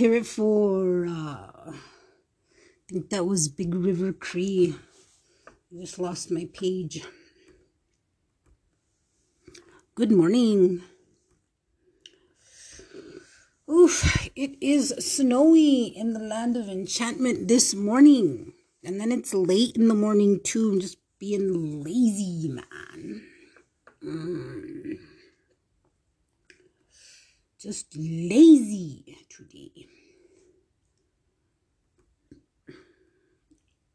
it for, uh, I think that was Big River Cree. I just lost my page. Good morning. Oof, it is snowy in the land of enchantment this morning. And then it's late in the morning too. I'm just being lazy, man. Mm. Just lazy today.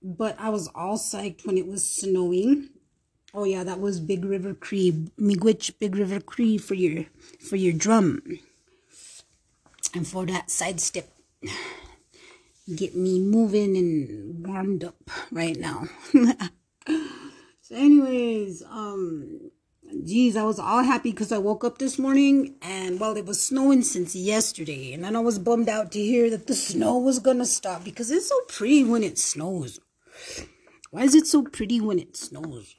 But I was all psyched when it was snowing. Oh yeah, that was Big River Cree. Miigwech Big River Cree for your for your drum and for that side step get me moving and warmed up right now so anyways um geez i was all happy because i woke up this morning and well it was snowing since yesterday and then i was bummed out to hear that the snow was gonna stop because it's so pretty when it snows. Why is it so pretty when it snows?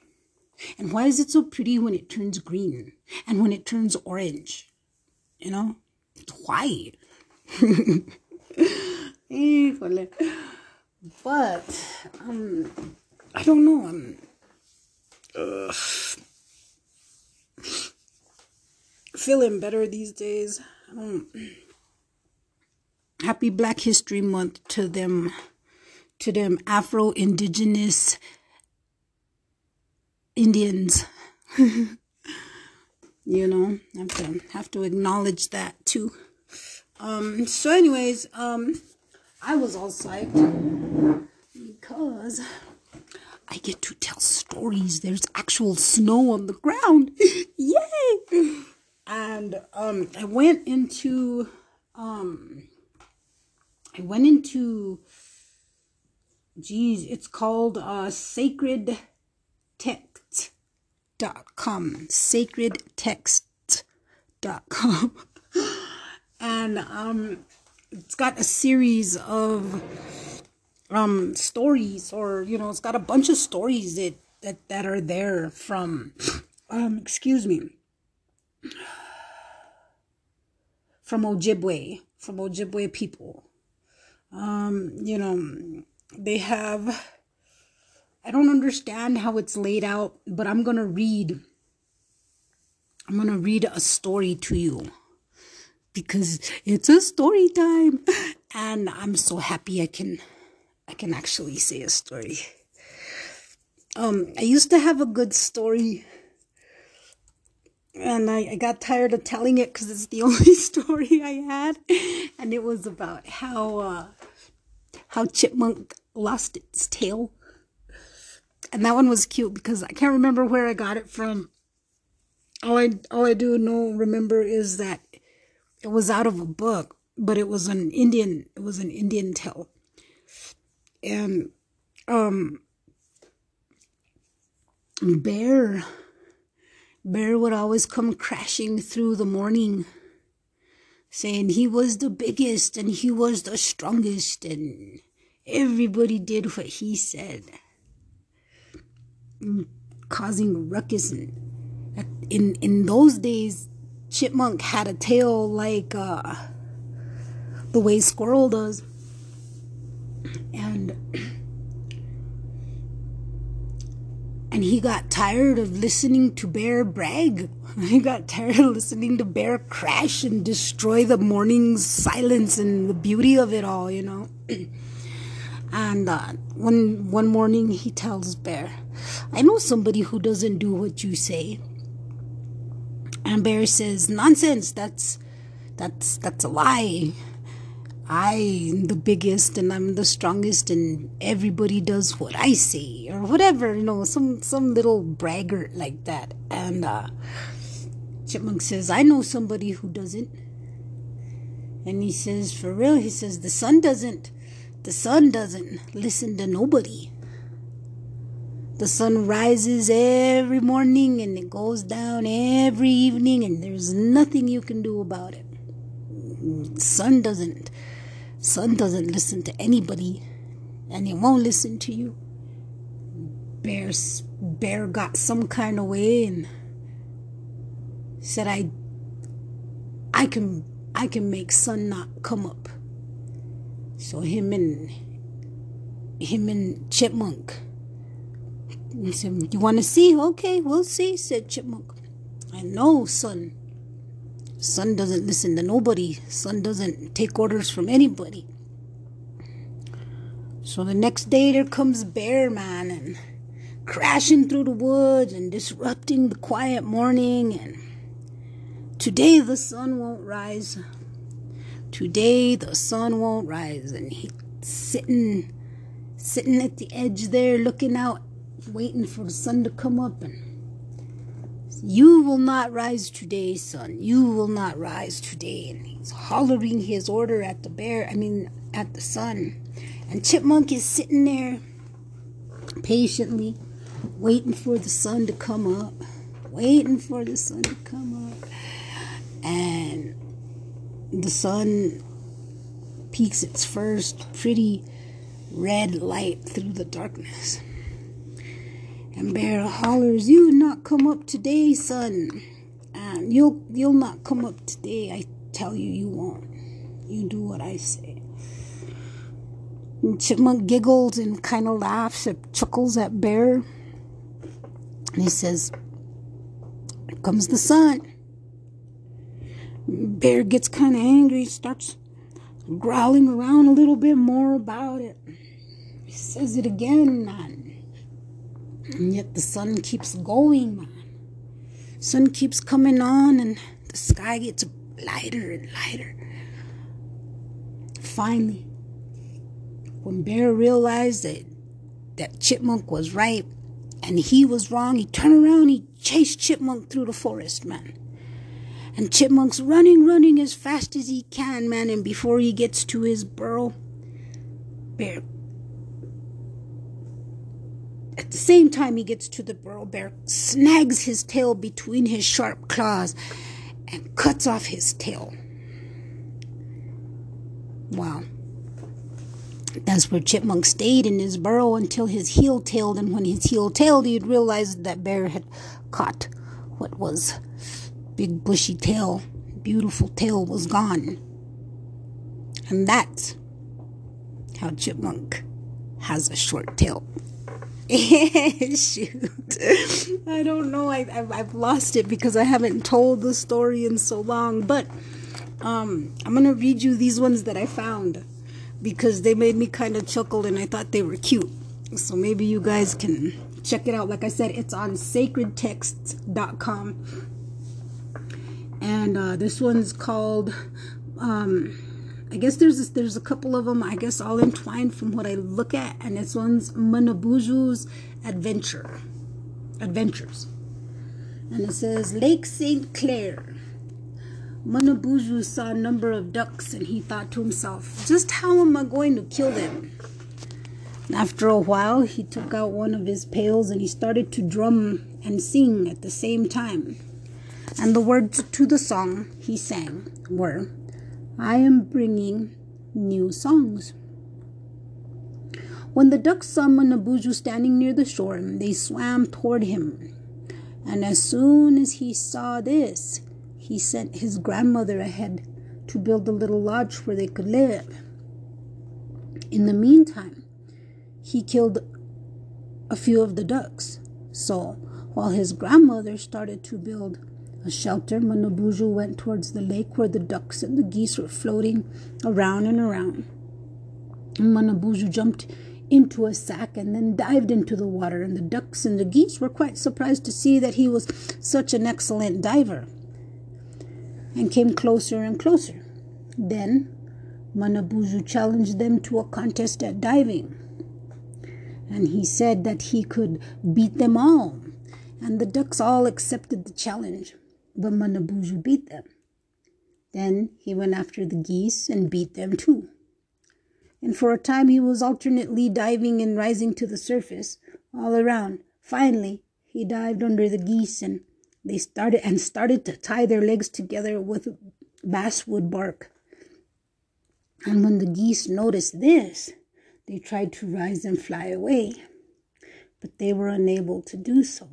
And why is it so pretty when it turns green and when it turns orange? You know? Why but um, I don't know. I'm feeling better these days. Um, happy Black History Month to them, to them Afro Indigenous Indians. you know, have to have to acknowledge that too. Um, so anyways, um, I was all psyched because I get to tell stories. There's actual snow on the ground. Yay! And, um, I went into, um, I went into, geez, it's called, uh, Sacred Text.com. Sacred Text.com. and um, it's got a series of um stories, or you know, it's got a bunch of stories that that that are there from um, excuse me, from Ojibwe, from Ojibwe people. Um, you know, they have. I don't understand how it's laid out, but I'm gonna read. I'm gonna read a story to you because it's a story time and I'm so happy I can I can actually say a story. Um I used to have a good story and I, I got tired of telling it because it's the only story I had. And it was about how uh how chipmunk lost its tail. And that one was cute because I can't remember where I got it from. All I all I do know remember is that it was out of a book, but it was an Indian, it was an Indian tale. And, um, Bear, Bear would always come crashing through the morning saying he was the biggest and he was the strongest and everybody did what he said causing ruckus and in in those days chipmunk had a tail like uh, the way squirrel does. And and he got tired of listening to Bear brag. He got tired of listening to Bear crash and destroy the morning's silence and the beauty of it all, you know. and uh, one one morning he tells Bear, "I know somebody who doesn't do what you say." And Bear says, Nonsense, that's that's that's a lie. I'm the biggest and I'm the strongest and everybody does what I say or whatever, you know, some some little braggart like that. And uh Chipmunk says, I know somebody who doesn't. And he says, For real, he says, the sun doesn't. The sun doesn't listen to nobody. The sun rises every morning and it goes down every evening, and there's nothing you can do about it. The Sun doesn't. Sun doesn't listen to anybody, and he won't listen to you. Bear, bear got some kind of way and said, "I, I can, I can make sun not come up So him and him and Chipmunk. He said, You want to see? Okay, we'll see, said Chipmunk. I know, sun. Sun doesn't listen to nobody. Sun doesn't take orders from anybody. So the next day there comes Bear Man and crashing through the woods and disrupting the quiet morning and today the sun won't rise. Today the sun won't rise and he's sitting sitting at the edge there looking out waiting for the sun to come up and you will not rise today, sun. You will not rise today. And he's hollering his order at the bear, I mean, at the sun. And Chipmunk is sitting there patiently waiting for the sun to come up, waiting for the sun to come up. And the sun peeks its first pretty red light through the darkness. And Bear hollers, You not come up today, sun. And you'll you'll not come up today. I tell you you won't. You do what I say. And Chipmunk giggles and kind of laughs and chuckles at Bear. And he says, Here comes the sun. Bear gets kind of angry, starts growling around a little bit more about it. He says it again. And yet the sun keeps going, man. Sun keeps coming on and the sky gets lighter and lighter. Finally, when Bear realized that that Chipmunk was right and he was wrong, he turned around, he chased Chipmunk through the forest, man. And Chipmunk's running, running as fast as he can, man, and before he gets to his burrow, Bear at the same time he gets to the burrow, bear snags his tail between his sharp claws and cuts off his tail. Wow. That's where Chipmunk stayed in his burrow until his heel tailed, and when his heel tailed, he'd realized that Bear had caught what was big bushy tail, beautiful tail was gone. And that's how Chipmunk has a short tail. Shoot. I don't know. I, I've, I've lost it because I haven't told the story in so long. But um, I'm to read you these ones that I found because they made me kind of chuckle and I thought they were cute. So maybe you guys can check it out. Like I said, it's on sacredtexts.com. And uh, this one's called um, I guess there's there's a couple of them. I guess all entwined from what I look at, and this one's Manabuju's adventure, adventures, and it says Lake Saint Clair. Manabuju saw a number of ducks, and he thought to himself, "Just how am I going to kill them?" After a while, he took out one of his pails and he started to drum and sing at the same time. And the words to the song he sang were I am bringing new songs. When the ducks saw Manabuju standing near the shore, they swam toward him. And as soon as he saw this, he sent his grandmother ahead to build a little lodge where they could live. In the meantime, he killed a few of the ducks. So, while his grandmother started to build a shelter, Manabuju went towards the lake where the ducks and the geese were floating around and around. And Manabuju jumped into a sack and then dived into the water, and the ducks and the geese were quite surprised to see that he was such an excellent diver and came closer and closer. Then Manabuju challenged them to a contest at diving. And he said that he could beat them all. And the ducks all accepted the challenge but Manabuju beat them. Then he went after the geese and beat them too. And for a time he was alternately diving and rising to the surface all around. Finally, he dived under the geese and they started and started to tie their legs together with basswood bark. And when the geese noticed this, they tried to rise and fly away, but they were unable to do so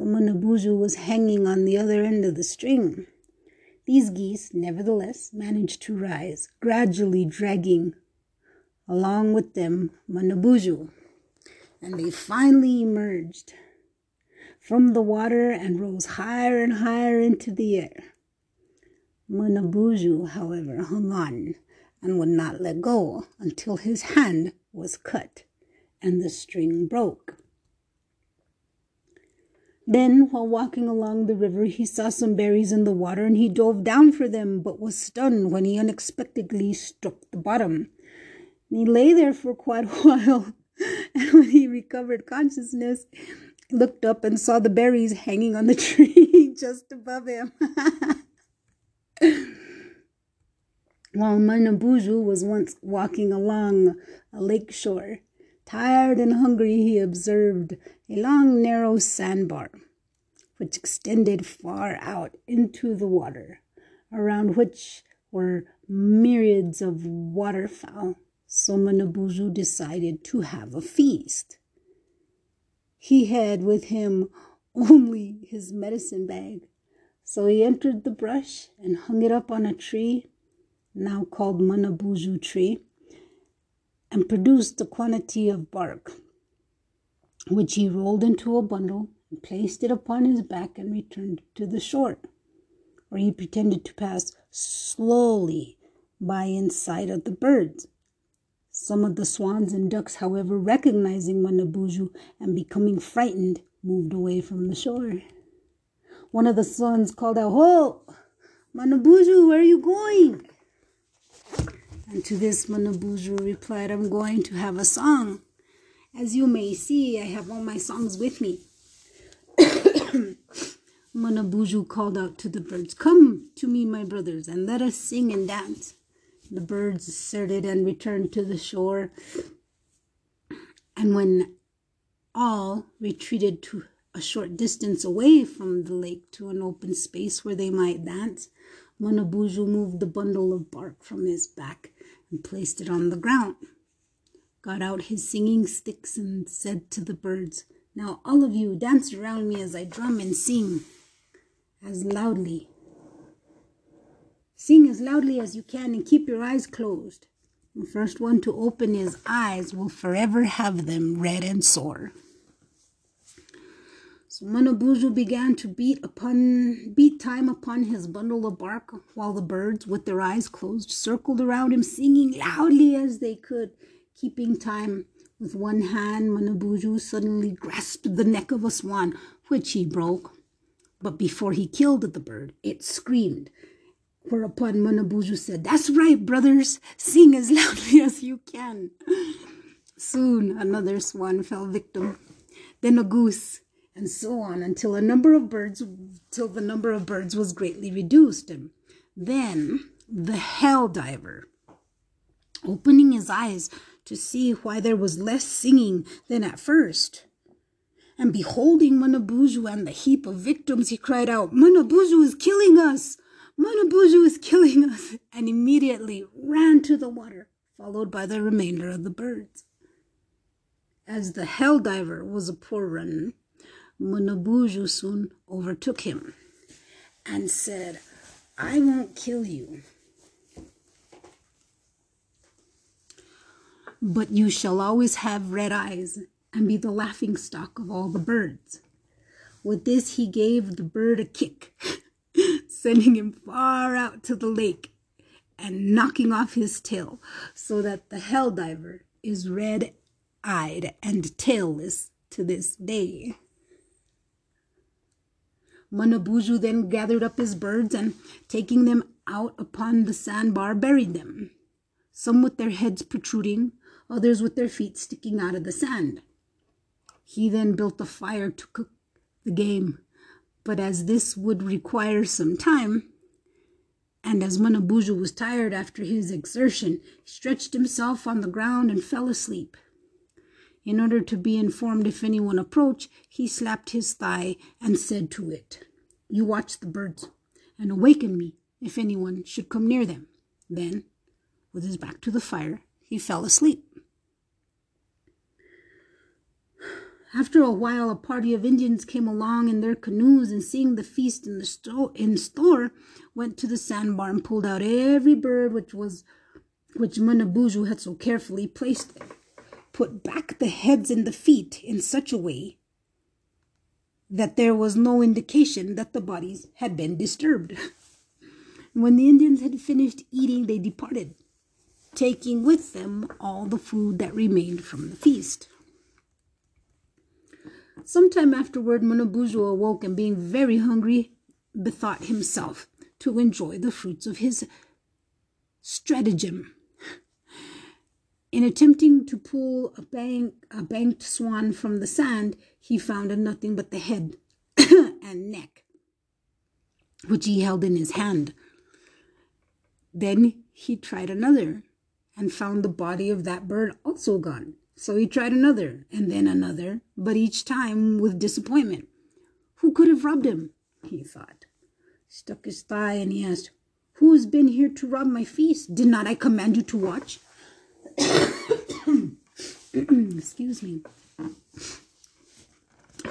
for Manabuju was hanging on the other end of the string. These geese, nevertheless, managed to rise, gradually dragging along with them Manabuju, and they finally emerged from the water and rose higher and higher into the air. Manabuju, however, hung on and would not let go until his hand was cut and the string broke. Then, while walking along the river, he saw some berries in the water and he dove down for them, but was stunned when he unexpectedly struck the bottom. And he lay there for quite a while, and when he recovered consciousness, looked up and saw the berries hanging on the tree just above him. While Manabuju was once walking along a lake shore, tired and hungry, he observed a long, narrow sandbar which extended far out into the water, around which were myriads of waterfowl. So Manabuju decided to have a feast. He had with him only his medicine bag. So he entered the brush and hung it up on a tree, now called Manabuju tree, and produced a quantity of bark, which he rolled into a bundle and placed it upon his back and returned to the shore, where he pretended to pass slowly by in sight of the birds. Some of the swans and ducks, however, recognizing Manabuju and becoming frightened, moved away from the shore. One of the swans called out, Ho! Manabuju, where are you going? And to this Manabuju replied, I'm going to have a song. As you may see, I have all my songs with me. Manabuju called out to the birds, Come to me, my brothers, and let us sing and dance. The birds asserted and returned to the shore. And when all retreated to a short distance away from the lake to an open space where they might dance, Manabuju moved the bundle of bark from his back and placed it on the ground, got out his singing sticks, and said to the birds, Now all of you dance around me as I drum and sing as loudly Sing as loudly as you can and keep your eyes closed. The first one to open his eyes will forever have them red and sore. Manabuju began to beat upon beat time upon his bundle of bark while the birds, with their eyes closed, circled around him, singing loudly as they could, keeping time. With one hand, Manabuju suddenly grasped the neck of a swan, which he broke. But before he killed the bird, it screamed Whereupon Manabuju said, That's right, brothers, sing as loudly as you can. Soon another swan fell victim, then a goose, and so on until a number of birds till the number of birds was greatly reduced. And then the hell diver, opening his eyes to see why there was less singing than at first. And beholding Manabuju and the heap of victims, he cried out, Manabuju is killing us! Manabuju is killing us, and immediately ran to the water, followed by the remainder of the birds. As the hell diver was a poor runner, Manabuju soon overtook him and said, I won't kill you, but you shall always have red eyes and be the laughing stock of all the birds. With this, he gave the bird a kick sending him far out to the lake and knocking off his tail so that the hell diver is red eyed and tailless to this day. Manabuju then gathered up his birds and, taking them out upon the sandbar, buried them, some with their heads protruding, others with their feet sticking out of the sand. He then built a fire to cook the game but as this would require some time, and as Manabuju was tired after his exertion, he stretched himself on the ground and fell asleep. In order to be informed if anyone approached, he slapped his thigh and said to it, You watch the birds and awaken me if anyone should come near them. Then, with his back to the fire, he fell asleep. After a while, a party of Indians came along in their canoes and seeing the feast in the sto- in store, went to the sandbar and pulled out every bird which was which Manabuju had so carefully placed there, put back the heads and the feet in such a way that there was no indication that the bodies had been disturbed. when the Indians had finished eating, they departed, taking with them all the food that remained from the feast. Sometime afterward, Manabuju awoke and, being very hungry, bethought himself to enjoy the fruits of his stratagem. In attempting to pull a, bank, a banked swan from the sand, he found nothing but the head and neck, which he held in his hand. Then he tried another and found the body of that bird also gone. So he tried another and then another, but each time with disappointment. Who could have robbed him? he thought. Stuck his thigh and he asked, Who has been here to rob my feast? Did not I command you to watch? Excuse me.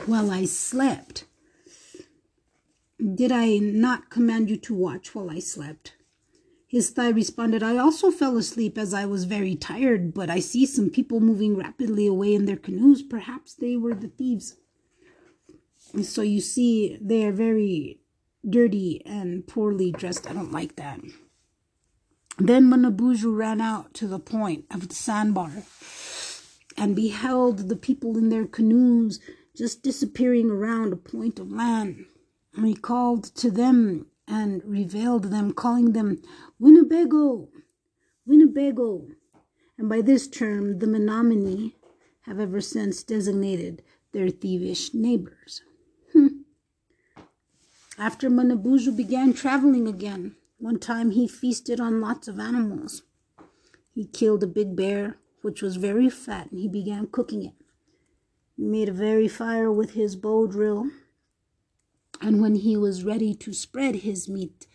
While I slept. Did I not command you to watch while I slept? His thigh responded, I also fell asleep as I was very tired, but I see some people moving rapidly away in their canoes. Perhaps they were the thieves. And so you see, they are very dirty and poorly dressed. I don't like that. Then Manabuju ran out to the point of the sandbar and beheld the people in their canoes just disappearing around a point of land. And he called to them and revealed them, calling them Winnebago, Winnebago. And by this term, the Menominee have ever since designated their thievish neighbors. After Manabuju began traveling again, one time he feasted on lots of animals. He killed a big bear, which was very fat, and he began cooking it. He made a very fire with his bow drill, and when he was ready to spread his meat,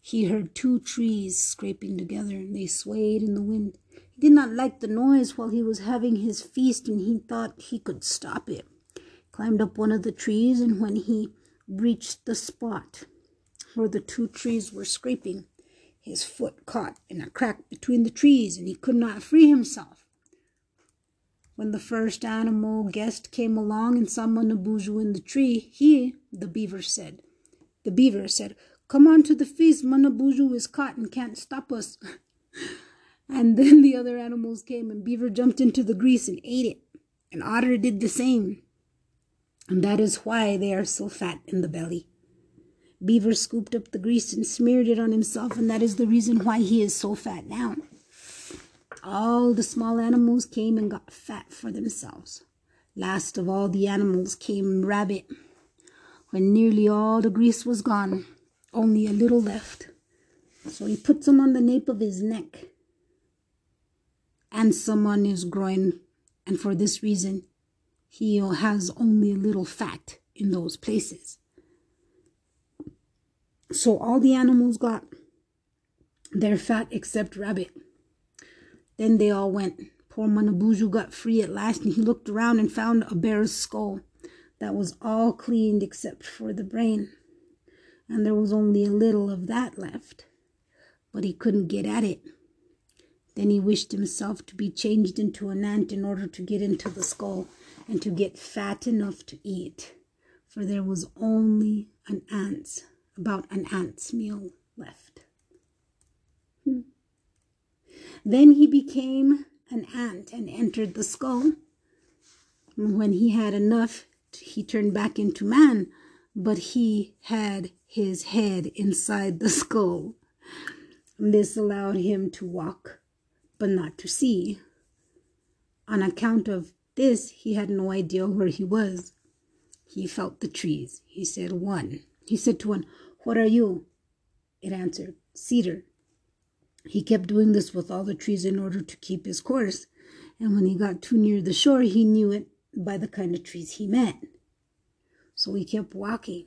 he heard two trees scraping together, and they swayed in the wind. He did not like the noise while he was having his feast, and he thought he could stop it. Climbed up one of the trees, and when he reached the spot where the two trees were scraping. His foot caught in a crack between the trees, and he could not free himself. When the first animal guest came along and saw Manabuju in the tree, he, the beaver, said, The beaver said, Come on to the feast. Manabuju is caught and can't stop us. and then the other animals came, and Beaver jumped into the grease and ate it. And Otter did the same. And that is why they are so fat in the belly. Beaver scooped up the grease and smeared it on himself, and that is the reason why he is so fat now. All the small animals came and got fat for themselves. Last of all the animals came Rabbit. When nearly all the grease was gone, only a little left. So he put some on the nape of his neck and some on his groin, and for this reason, he has only a little fat in those places. So all the animals got their fat except Rabbit. Then they all went. Poor Manabuju got free at last, and he looked around and found a bear's skull that was all cleaned except for the brain. And there was only a little of that left, but he couldn't get at it. Then he wished himself to be changed into an ant in order to get into the skull and to get fat enough to eat, for there was only an ant's about an ant's meal left. Hmm. Then he became an ant and entered the skull. When he had enough, he turned back into man, but he had his head inside the skull. This allowed him to walk, but not to see. On account of this, he had no idea where he was. He felt the trees. He said, One. He said to one, what are you? It answered, Cedar. He kept doing this with all the trees in order to keep his course, and when he got too near the shore, he knew it by the kind of trees he met. So he kept walking,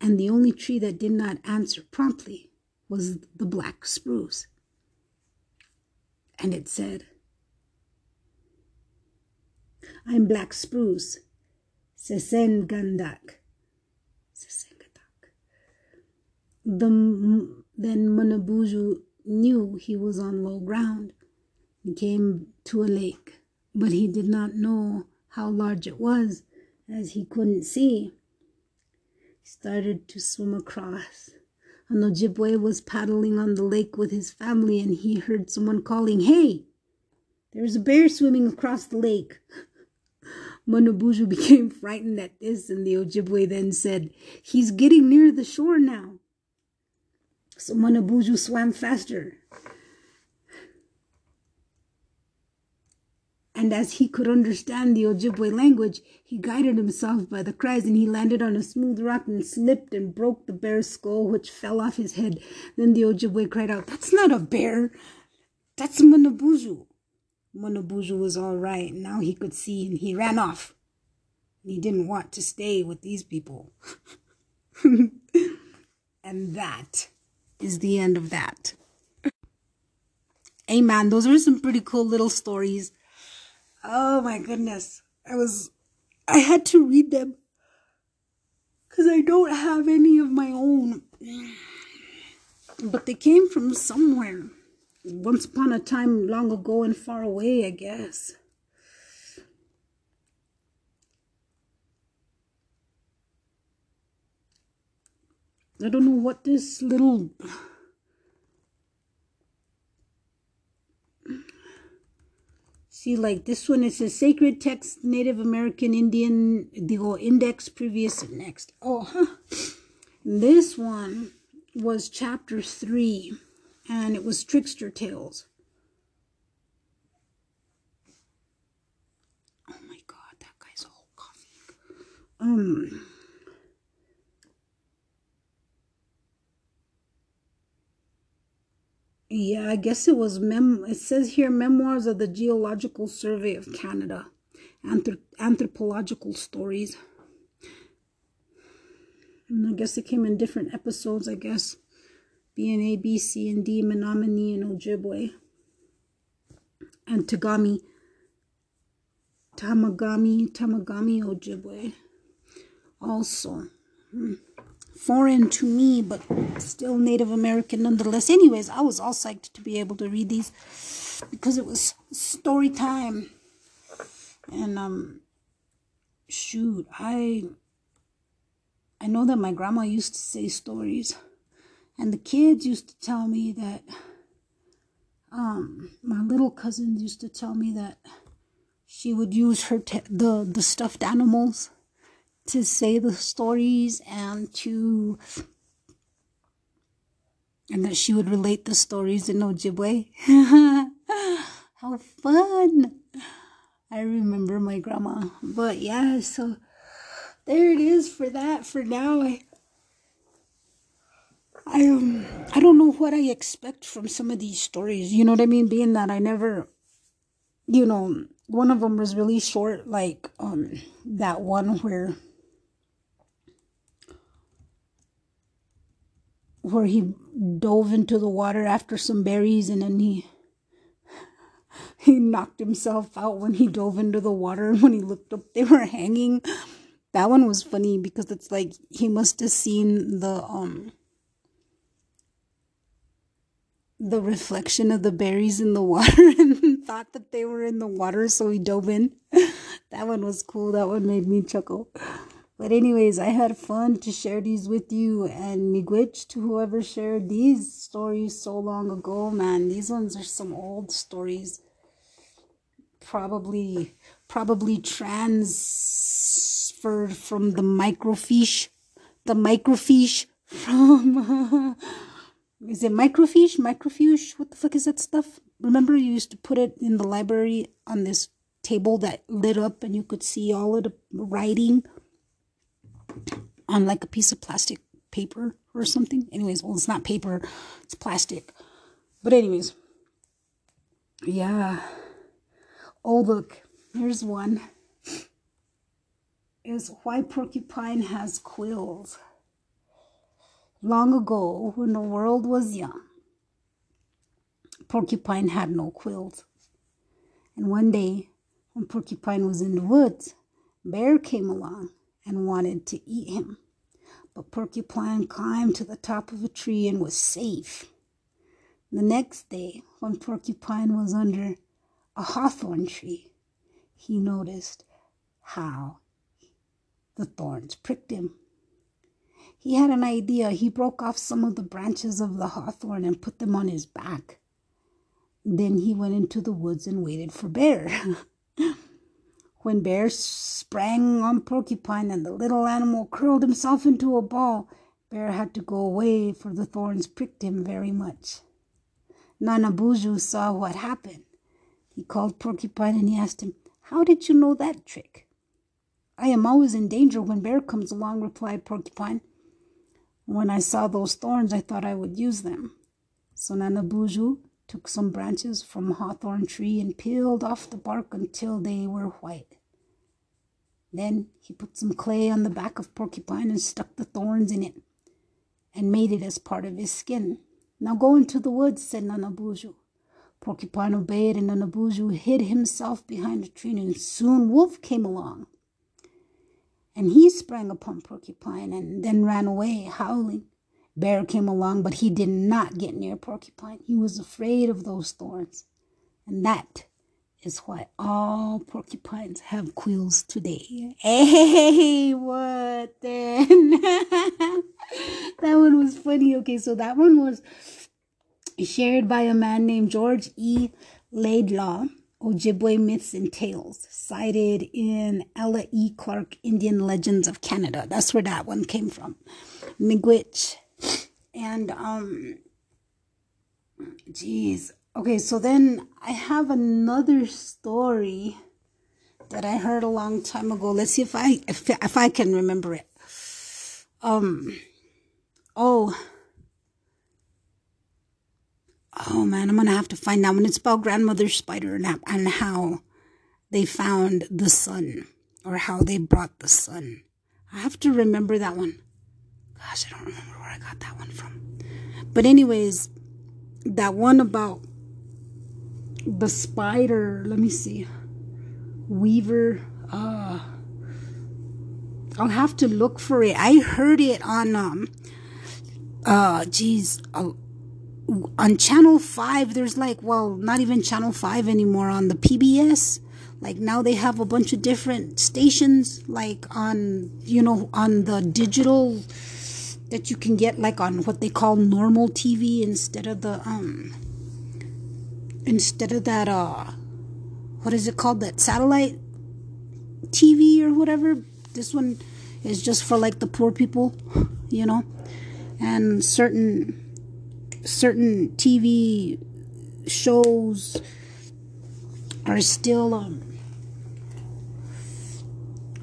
and the only tree that did not answer promptly was the black spruce. And it said, I'm black spruce. Sesengandak. Sesengandak. The, then Manabuju knew he was on low ground. He came to a lake, but he did not know how large it was, as he couldn't see. He started to swim across. An Ojibwe was paddling on the lake with his family, and he heard someone calling, Hey, there's a bear swimming across the lake. Manabuju became frightened at this, and the Ojibwe then said, He's getting near the shore now. So Manabuju swam faster. And as he could understand the Ojibwe language, he guided himself by the cries and he landed on a smooth rock and slipped and broke the bear's skull, which fell off his head. Then the Ojibwe cried out, That's not a bear, that's Manabuju. Manabuju was all right. Now he could see and he ran off. He didn't want to stay with these people. and that is the end of that. Man, those are some pretty cool little stories. Oh my goodness. I was, I had to read them because I don't have any of my own. But they came from somewhere. Once upon a time, long ago and far away, I guess. I don't know what this little see like this one is a sacred text native american indian the whole index previous and next. Oh huh. this one was chapter three and it was trickster tales. Oh my god that guy's all coughing um Yeah, I guess it was mem. It says here memoirs of the Geological Survey of Canada, Anthrop- anthropological stories. And I guess it came in different episodes. I guess B and A, B, C, and D, Menominee, and Ojibwe, and Tagami, Tamagami, Tamagami, Ojibwe. Also. Hmm foreign to me, but still Native American nonetheless. Anyways, I was all psyched to be able to read these because it was story time. And um shoot, I I know that my grandma used to say stories and the kids used to tell me that um my little cousins used to tell me that she would use her te- the the stuffed animals to say the stories and to and that she would relate the stories in Ojibwe. How fun! I remember my grandma. But yeah, so there it is for that for now. I I um I don't know what I expect from some of these stories. You know what I mean? Being that I never you know, one of them was really short like um that one where where he dove into the water after some berries and then he he knocked himself out when he dove into the water and when he looked up they were hanging. That one was funny because it's like he must have seen the um the reflection of the berries in the water and thought that they were in the water so he dove in. That one was cool. That one made me chuckle but anyways, I had fun to share these with you and miigwech to whoever shared these stories so long ago, man. These ones are some old stories. Probably probably transferred from the microfiche. The microfiche from is it microfiche? Microfiche? What the fuck is that stuff? Remember you used to put it in the library on this table that lit up and you could see all of the writing on like a piece of plastic paper or something. Anyways, well, it's not paper, it's plastic. But, anyways, yeah. Oh, look, here's one. Is why porcupine has quills. Long ago, when the world was young, porcupine had no quills. And one day, when Porcupine was in the woods, Bear came along and wanted to eat him. But Porcupine climbed to the top of a tree and was safe. The next day, when Porcupine was under a hawthorn tree, he noticed how the thorns pricked him. He had an idea. He broke off some of the branches of the hawthorn and put them on his back. Then he went into the woods and waited for Bear. when Bear sprang on Porcupine and the little animal curled himself into a ball, Bear had to go away, for the thorns pricked him very much. Nana Buju saw what happened. He called Porcupine and he asked him, How did you know that trick? I am always in danger when Bear comes along, replied Porcupine. When I saw those thorns, I thought I would use them. So Nana Buju took some branches from a hawthorn tree and peeled off the bark until they were white. Then he put some clay on the back of Porcupine and stuck the thorns in it and made it as part of his skin. Now go into the woods, said Nana Buju. Porcupine obeyed, and Nana Buju hid himself behind a tree, and soon Wolf came along and he sprang upon Porcupine and then ran away, howling. Bear came along, but he did not get near Porcupine. He was afraid of those thorns. And that is why all porcupines have quills today. Hey, what then? that one was funny. Okay, so that one was shared by a man named George E. Laidlaw. Ojibwe Myths and Tales, cited in Ella E. Clark Indian Legends of Canada. That's where that one came from. Miigwech. And, um, geez. Okay, so then I have another story that I heard a long time ago. Let's see if I, if, if I can remember it. Um, oh, Oh man, I'm gonna have to find that one. It's about grandmother spider and, and how they found the sun or how they brought the sun. I have to remember that one. Gosh, I don't remember where I got that one from. But anyways, that one about the spider. Let me see. Weaver. Uh, I'll have to look for it. I heard it on um. Uh, geez, uh, on channel 5 there's like well not even channel 5 anymore on the PBS like now they have a bunch of different stations like on you know on the digital that you can get like on what they call normal TV instead of the um instead of that uh what is it called? That satellite TV or whatever? This one is just for like the poor people you know? And certain certain TV shows are still um,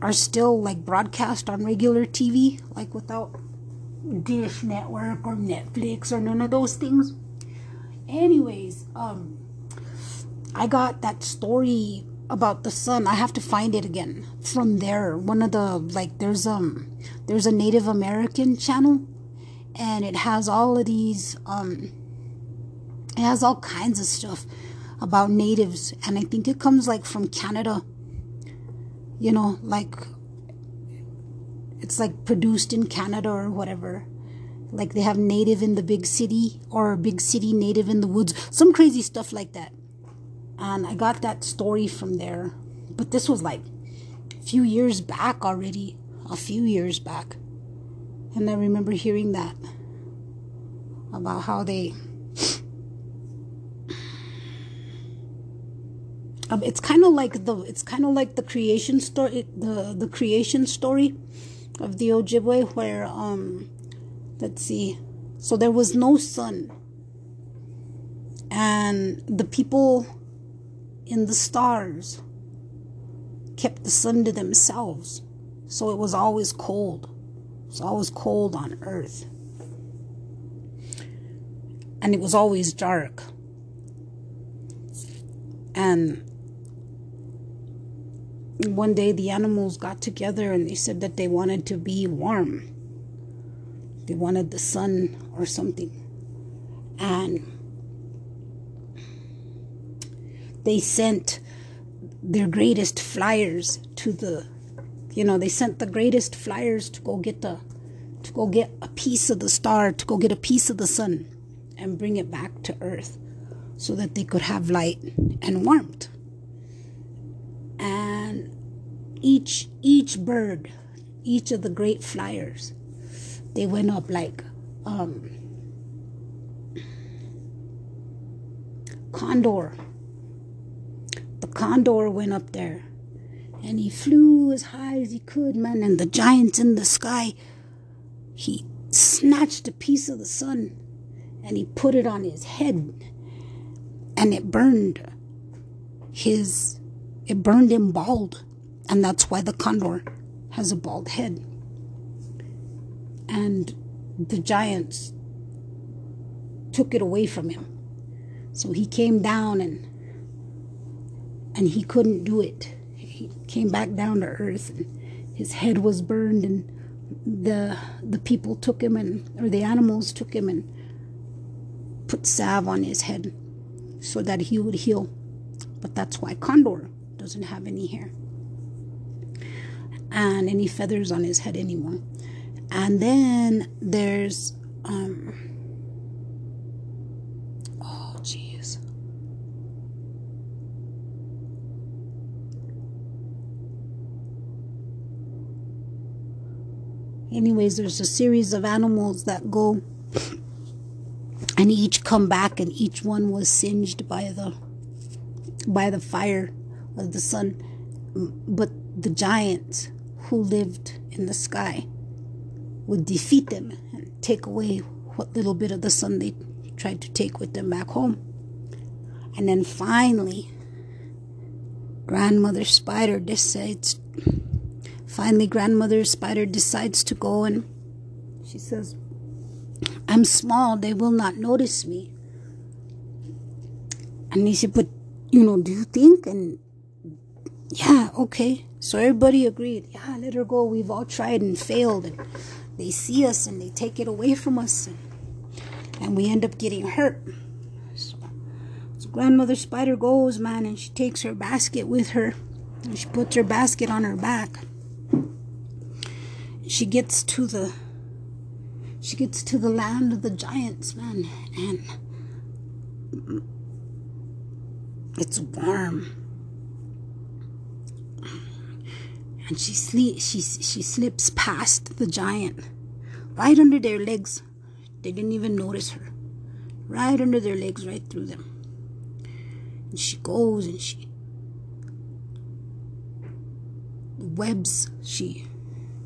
are still like broadcast on regular TV, like without Dish Network or Netflix or none of those things. Anyways, um, I got that story about the sun. I have to find it again from there. One of the like, there's um, there's a Native American channel and it has all of these um it has all kinds of stuff about natives and i think it comes like from canada you know like it's like produced in canada or whatever. Like they have native in the big city or big city native in the woods. Some crazy stuff like that. And i got that story from there. But this was like a few years back already. A few years back. And I remember hearing that about how they. Um, it's kind of like the it's kind of like the creation story the the creation story of the Ojibwe where um let's see so there was no sun and the people in the stars kept the sun to themselves so it was always cold it was always cold on earth. And it was always dark. And one day the animals got together and they said that they wanted to be warm. They wanted the sun or something. And they sent their greatest flyers to the you know they sent the greatest flyers to go get the to go get a piece of the star to go get a piece of the sun and bring it back to earth so that they could have light and warmth and each each bird each of the great flyers they went up like um condor the condor went up there and he flew as high as he could, man. And the giants in the sky, he snatched a piece of the sun and he put it on his head, and it burned his, it burned him bald, and that's why the condor has a bald head. And the giants took it away from him. So he came down and and he couldn't do it he came back down to earth and his head was burned and the the people took him and or the animals took him and put salve on his head so that he would heal but that's why condor doesn't have any hair and any feathers on his head anymore and then there's um oh jeez. anyways there's a series of animals that go and each come back and each one was singed by the by the fire the sun but the giants who lived in the sky would defeat them and take away what little bit of the sun they tried to take with them back home and then finally grandmother spider decides Finally, grandmother spider decides to go and she says, I'm small, they will not notice me. And he said, But, you know, do you think? And yeah, okay. So everybody agreed. Yeah, let her go. We've all tried and failed. And they see us and they take it away from us. And, and we end up getting hurt. So, so grandmother spider goes, man, and she takes her basket with her. And she puts her basket on her back she gets to the she gets to the land of the giants, man, and mm, it's warm. And she she she slips past the giant, right under their legs. They didn't even notice her. Right under their legs, right through them. And she goes and she webs she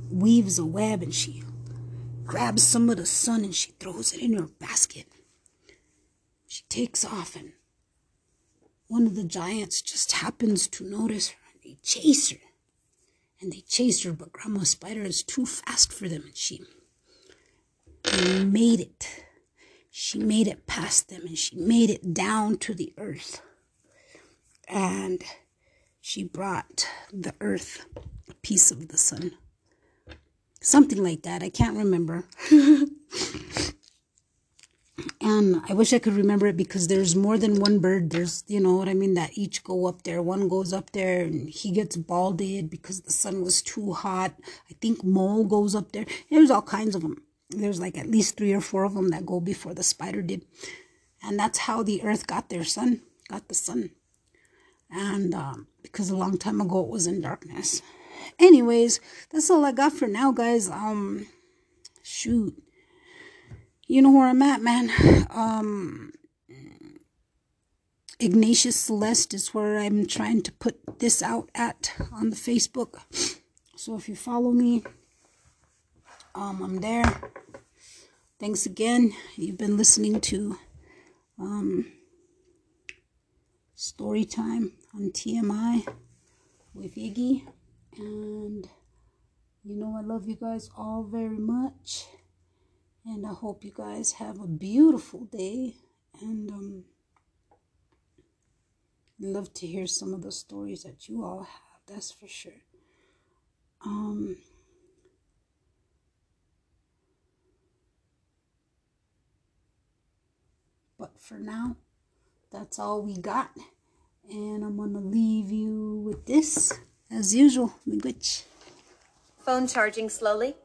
weaves a web and she grabs some of the sun and she throws it in her basket. She takes off and one of the giants just happens to notice her and they chase her. And they chased her, but Grandma Spider is too fast for them and she made it. She made it past them and she made it down to the earth. And she brought the earth a piece of the sun. Something like that. I can't remember. and I wish I could remember it because there's more than one bird. There's, you know what I mean, that each go up there. One goes up there and he gets balded because the sun was too hot. I think mole goes up there. There's all kinds of them. There's like at least three or four of them that go before the spider did. And that's how the earth got their sun, got the sun. And um, because a long time ago it was in darkness anyways that's all i got for now guys um shoot you know where i'm at man. Um ignatius celeste is where i'm trying to put this out at on the facebook. So if you follow me um i'm there. Thanks again. You've been listening to um story time on tmi with iggy. And you know, I love you guys all very much. And I hope you guys have a beautiful day. And um, love to hear some of the stories that you all have. That's for sure. Um, but for now, that's all we got. And I'm gonna leave you with this, as usual, language. Phone charging slowly.